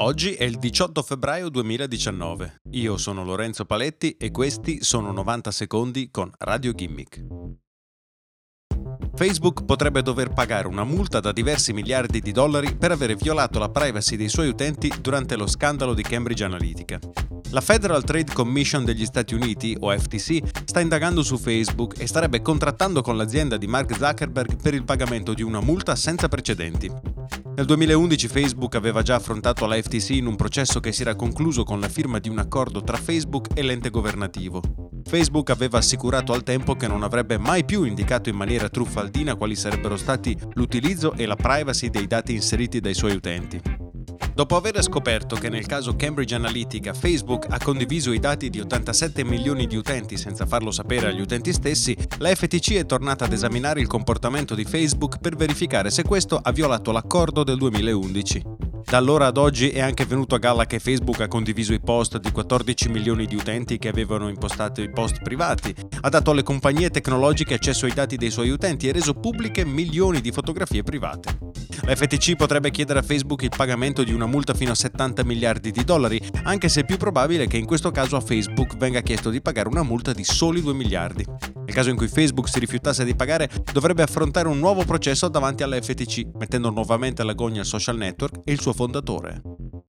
Oggi è il 18 febbraio 2019. Io sono Lorenzo Paletti e questi sono 90 secondi con Radio Gimmick. Facebook potrebbe dover pagare una multa da diversi miliardi di dollari per aver violato la privacy dei suoi utenti durante lo scandalo di Cambridge Analytica. La Federal Trade Commission degli Stati Uniti, o FTC, sta indagando su Facebook e starebbe contrattando con l'azienda di Mark Zuckerberg per il pagamento di una multa senza precedenti. Nel 2011 Facebook aveva già affrontato la FTC in un processo che si era concluso con la firma di un accordo tra Facebook e l'ente governativo. Facebook aveva assicurato al tempo che non avrebbe mai più indicato in maniera truffaldina quali sarebbero stati l'utilizzo e la privacy dei dati inseriti dai suoi utenti. Dopo aver scoperto che nel caso Cambridge Analytica Facebook ha condiviso i dati di 87 milioni di utenti senza farlo sapere agli utenti stessi, la FTC è tornata ad esaminare il comportamento di Facebook per verificare se questo ha violato l'accordo del 2011. Da allora ad oggi è anche venuto a galla che Facebook ha condiviso i post di 14 milioni di utenti che avevano impostato i post privati, ha dato alle compagnie tecnologiche accesso ai dati dei suoi utenti e reso pubbliche milioni di fotografie private. La FTC potrebbe chiedere a Facebook il pagamento di una multa fino a 70 miliardi di dollari, anche se è più probabile che in questo caso a Facebook venga chiesto di pagare una multa di soli 2 miliardi. Nel caso in cui Facebook si rifiutasse di pagare, dovrebbe affrontare un nuovo processo davanti alla FTC, mettendo nuovamente all'agonia il social network e il suo fondatore.